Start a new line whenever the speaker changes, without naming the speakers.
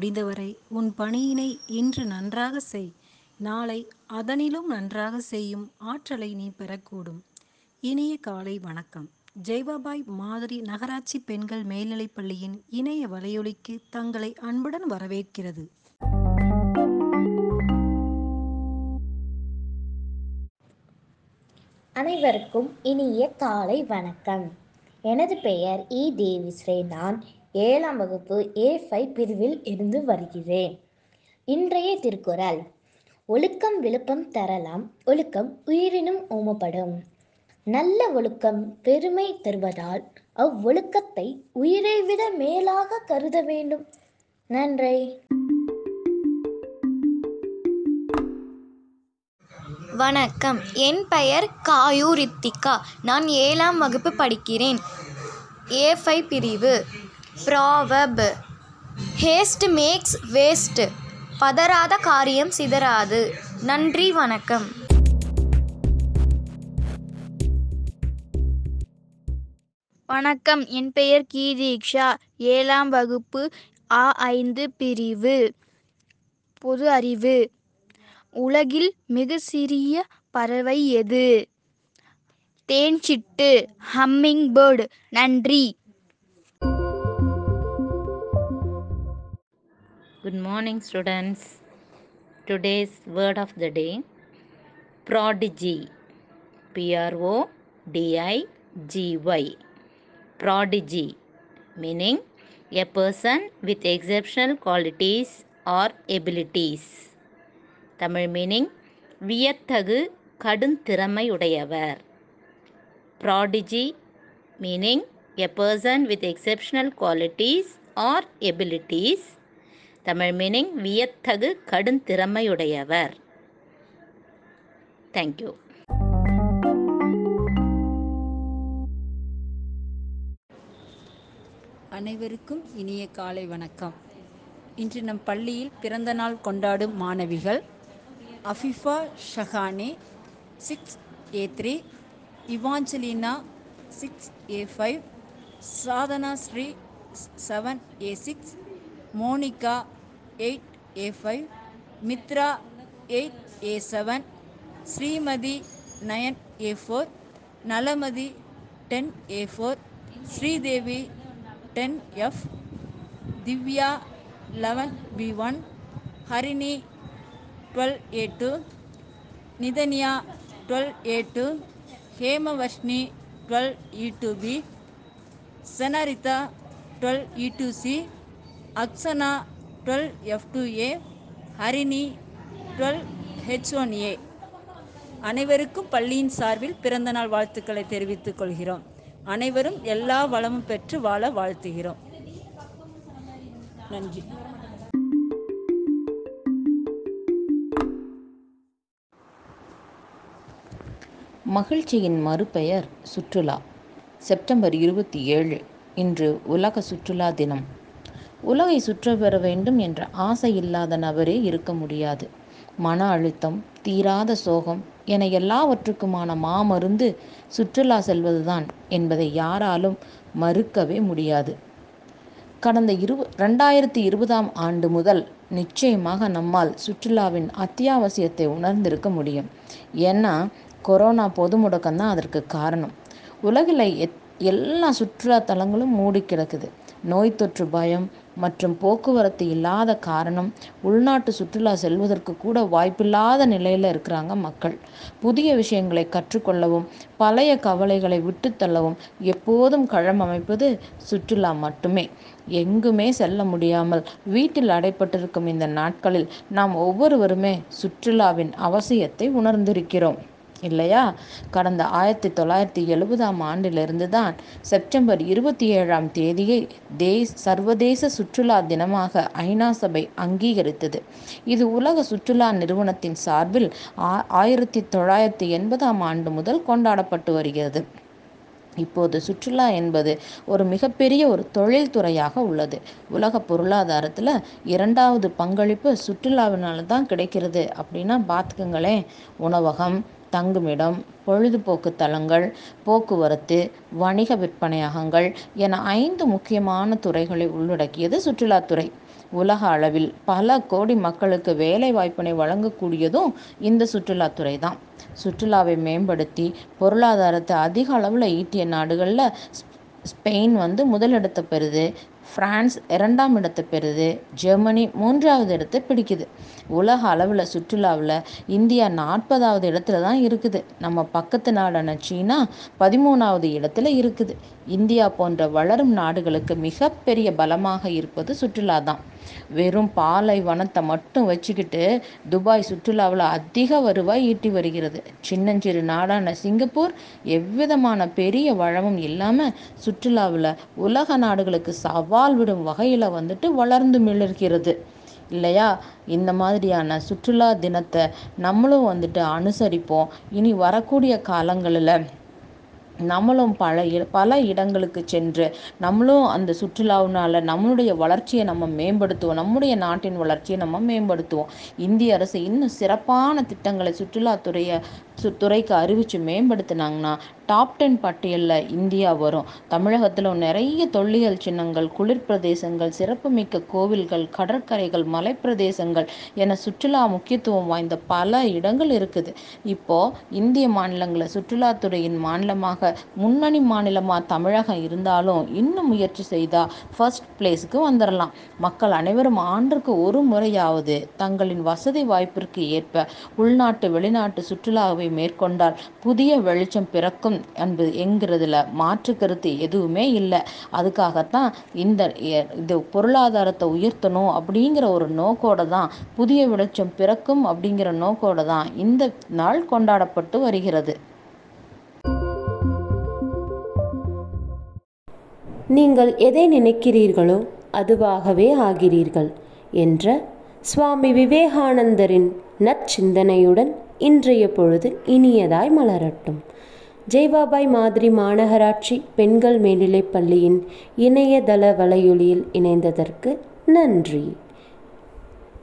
முடிந்தவரை உன் பணியினை இன்று நன்றாக செய். நாளை அதனிலும் நன்றாக செய்யும் ஆற்றலை நீ பெறக்கூடும். இனிய காலை வணக்கம். ஜெய்பாபாய் மாதிரி நகராட்சி பெண்கள் மேல்நிலைப்பள்ளியின் இணைய வலையொலிக்கு தங்களை அன்புடன் வரவேற்கிறது.
அனைவருக்கும் இனிய காலை வணக்கம். எனது பெயர் இ. தேவிஸ்ரே நான் ஏழாம் வகுப்பு ஏ ஃபைவ் பிரிவில் இருந்து வருகிறேன். இன்றைய திருக்குறள் ஒழுக்கம் விழுப்பம் தரலாம் ஒழுக்கம் உயிரினும் ஓமப்படும். நல்ல ஒழுக்கம் பெருமை தருவதால் அவ்வொழுக்கத்தை உயிரை விட மேலாக கருத வேண்டும். நன்றி.
வணக்கம். என் பெயர் காயூரித்திகா. நான் ஏழாம் வகுப்பு படிக்கிறேன். ஏ ஃபைவ் பிரிவு. ப்ராவப் ஹேஸ்ட் மேக்ஸ் வேஸ்ட் பதறாத காரியம் சிதறாது. நன்றி வணக்கம்.
வணக்கம். என் பெயர் கீதீக்ஷா. ஏழாம் வகுப்பு ஆ ஐந்து பிரிவு. பொது அறிவு. உலகில் மிக சிறிய பறவை எது? தேன்சிட்டு ஹம்மிங் பேர்டு நன்றி.
Good morning, students. Today's word of the day prodigy. P R O D I G Y. Prodigy meaning a person with exceptional qualities or abilities. Tamil meaning வியத்தகு கடுந்திறமையுடையவர் prodigy meaning a person with exceptional qualities or abilities Tamil meaning வியத்தகு கடும் திறமையுடையவர் thank you
அனைவருக்கும் இனிய காலை வணக்கம். இன்று நம் பள்ளியில் பிறந்த நாள் கொண்டாடும் மாணவிகள் Afifa Shahani six A three Evangelina six A five Sadhana Sri seven A six Monica eight A five Mithra eight A seven Srimathi nine A four Nalamathi ten A four Sridevi ten F Divya eleven B one Harini twelve A two Nithanya twelve A two Hemavashni twelve E two B Senaritha twelve E two C Aksana twelve F two A Harini twelve H one A. அனைவருக்கும் பள்ளியின் சார்பில் பிறந்தநாள் வாழ்த்துக்களை தெரிவித்துக் கொள்கிறோம். அனைவரும் எல்லா வளமும் பெற்று வாழ வாழ்த்துகிறோம். நன்றி.
மகிழ்ச்சியின் மறுபெயர் சுற்றுலா. செப்டம்பர் இருபத்தி ஏழு இன்று உலக சுற்றுலா தினம். உலகை சுற்ற பெற வேண்டும் என்ற ஆசை இல்லாத நபரே இருக்க முடியாது. மன அழுத்தம் தீராத சோகம் என எல்லாவற்றுக்குமான மாமருந்து சுற்றுலா செல்வதுதான் என்பதை யாராலும் மறுக்கவே முடியாது. கடந்த இரு ரெண்டாயிரத்தி இருபதாம் ஆண்டு முதல் நிச்சயமாக நம்மால் சுற்றுலாவின் அத்தியாவசியத்தை உணர்ந்திருக்க முடியும். ஏன்னா கொரோனா பொது முடக்கம்தான் அதற்கு காரணம். உலகில் எத் எல்லா சுற்றுலா தலங்களும் மூடி கிடக்குது நோய் தொற்று பயம் மற்றும் போக்குவரத்து இல்லாத காரணம் உள்நாட்டு சுற்றுலா செல்வதற்கு கூட வாய்ப்பில்லாத நிலையில் இருக்கிறாங்க மக்கள். புதிய விஷயங்களை கற்றுக்கொள்ளவும் பழைய கவலைகளை விட்டுத்தள்ளவும் எப்போதும் களம் அமைப்பது சுற்றுலா மட்டுமே. எங்குமே செல்ல முடியாமல் வீட்டில் அடைப்பட்டிருக்கும் இந்த நாட்களில் நாம் ஒவ்வொருவருமே சுற்றுலாவின் அவசியத்தை உணர்ந்திருக்கிறோம். இல்லையா? கடந்த ஆயிரத்தி தொள்ளாயிரத்தி எழுபதாம் ஆண்டிலிருந்து தான் செப்டம்பர் இருபத்தி ஏழாம் தேதியை தேஸ் சர்வதேச சுற்றுலா தினமாக ஐநா சபை அங்கீகரித்தது. இது உலக சுற்றுலா நிறுவனத்தின் சார்பில் ஆ- ஆயிரத்தி தொள்ளாயிரத்தி எண்பதாம் ஆண்டு முதல் கொண்டாடப்பட்டு வருகிறது. இப்போது சுற்றுலா என்பது ஒரு மிகப்பெரிய ஒரு தொழில்துறையாக உள்ளது. உலக பொருளாதாரத்தில் இரண்டாவது பங்களிப்பு சுற்றுலாவினால தான் கிடைக்கிறது அப்படின்னா பார்த்துக்குங்களேன் உணவகம் தங்குமிடம் பொழுதுபோக்கு தலங்கள் போக்குவரத்து வணிக விற்பனையகங்கள் என ஐந்து முக்கியமான துறைகளை உள்ளடக்கியது சுற்றுலாத்துறை உலக அளவில் பல கோடி மக்களுக்கு வேலை வாய்ப்பினை வழங்கக்கூடியதும் இந்த சுற்றுலாத்துறை தான். சுற்றுலாவை மேம்படுத்தி பொருளாதாரத்தை அதிக அளவில் ஈட்டிய நாடுகளில் ஸ்பெயின் வந்து முதலிடத்தை பெறுது. ஃப்ரான்ஸ் இரண்டாம் இடத்தை பெறுது. ஜெர்மனி மூன்றாவது இடத்தை பிடிக்குது. உலக அளவில் சுற்றுலாவில் இந்தியா நாற்பதாவது இடத்துல தான் இருக்குது. நம்ம பக்கத்து நாடான சீனா பதிமூணாவது இடத்துல இருக்குது. இந்தியா போன்ற வளரும் நாடுகளுக்கு மிகப்பெரிய பலமாக இருப்பது சுற்றுலா தான். வெறும் பாலை வனத்தை மட்டும் வச்சுக்கிட்டு துபாய் சுற்றுலாவில் அதிக வருவாய் ஈட்டி வருகிறது. சின்னஞ்சிறு நாடான சிங்கப்பூர் எவ்விதமான பெரிய வளமும் இல்லாமல் சுற்றுலாவில் உலக நாடுகளுக்கு சவால் விடும் வகையில் வந்துட்டு வளர்ந்து மிளர்கிறது. இல்லையா? இந்த மாதிரியான சுற்றுலா தினத்தை நம்மளும் வந்துட்டு அனுசரிப்போம். இனி வரக்கூடிய காலங்களில் நம்மளும் பல இ பல இடங்களுக்கு சென்று நம்மளும் அந்த சுற்றுலாவினால் நம்மளுடைய வளர்ச்சியை நம்ம மேம்படுத்துவோம். நம்முடைய நாட்டின் வளர்ச்சியை நம்ம மேம்படுத்துவோம். இந்திய அரசு இன்னும் சிறப்பான திட்டங்களை சுற்றுலாத்துறையை துறைக்கு அறிவித்து மேம்படுத்தினாங்கன்னா டாப் டென் பட்டியலில் இந்தியா வரும். தமிழகத்தில் நிறைய தொல்லியல் சின்னங்கள் குளிர் பிரதேசங்கள் சிறப்புமிக்க கோவில்கள் கடற்கரைகள் மலைப்பிரதேசங்கள் என சுற்றுலா முக்கியத்துவம் வாய்ந்த பல இடங்கள் இருக்குது. இப்போது இந்திய மாநிலங்களை சுற்றுலாத்துறையின் மாநிலமாக முன்னணி மாநிலமாக தமிழகம் இருந்தாலும் இன்னும் முயற்சி செய்தால் ஃபர்ஸ்ட் பிளேஸுக்கு வந்துடலாம் மக்கள் அனைவரும் ஆண்டுக்கு ஒரு முறையாவது தங்களின் வசதி வாய்ப்பிற்கு ஏற்ப உள்நாட்டு வெளிநாட்டு சுற்றுலாவை மேற்கொண்டால் புதிய வெளிச்சம் பிறக்கும் என்பது என்கிறதுல மாற்று கருத்து எதுவுமே இல்லை. அதுக்காகத்தான் இந்த எ- இது பொருளாதாரத்தை உயர்த்தணும் அப்படிங்கிற ஒரு நோக்கோட தான் புதிய வெளிச்சம் பிறக்கும் அப்படிங்கிற நோக்கோட தான் இந்த நாள் கொண்டாடப்பட்டு வருகிறது.
நீங்கள் எதை நினைக்கிறீர்களோ அதுவாகவே ஆகிறீர்கள் என்ற சுவாமி விவேகானந்தரின் நற்சிந்தனையுடன் இன்றைய பொழுது இனியதாய் மலரட்டும். ஜெய்பாபாய் மாதிரி மாநகராட்சி பெண்கள் மேல்நிலைப் பள்ளியின் இணையதள வலையொலியில் இணைந்ததற்கு நன்றி.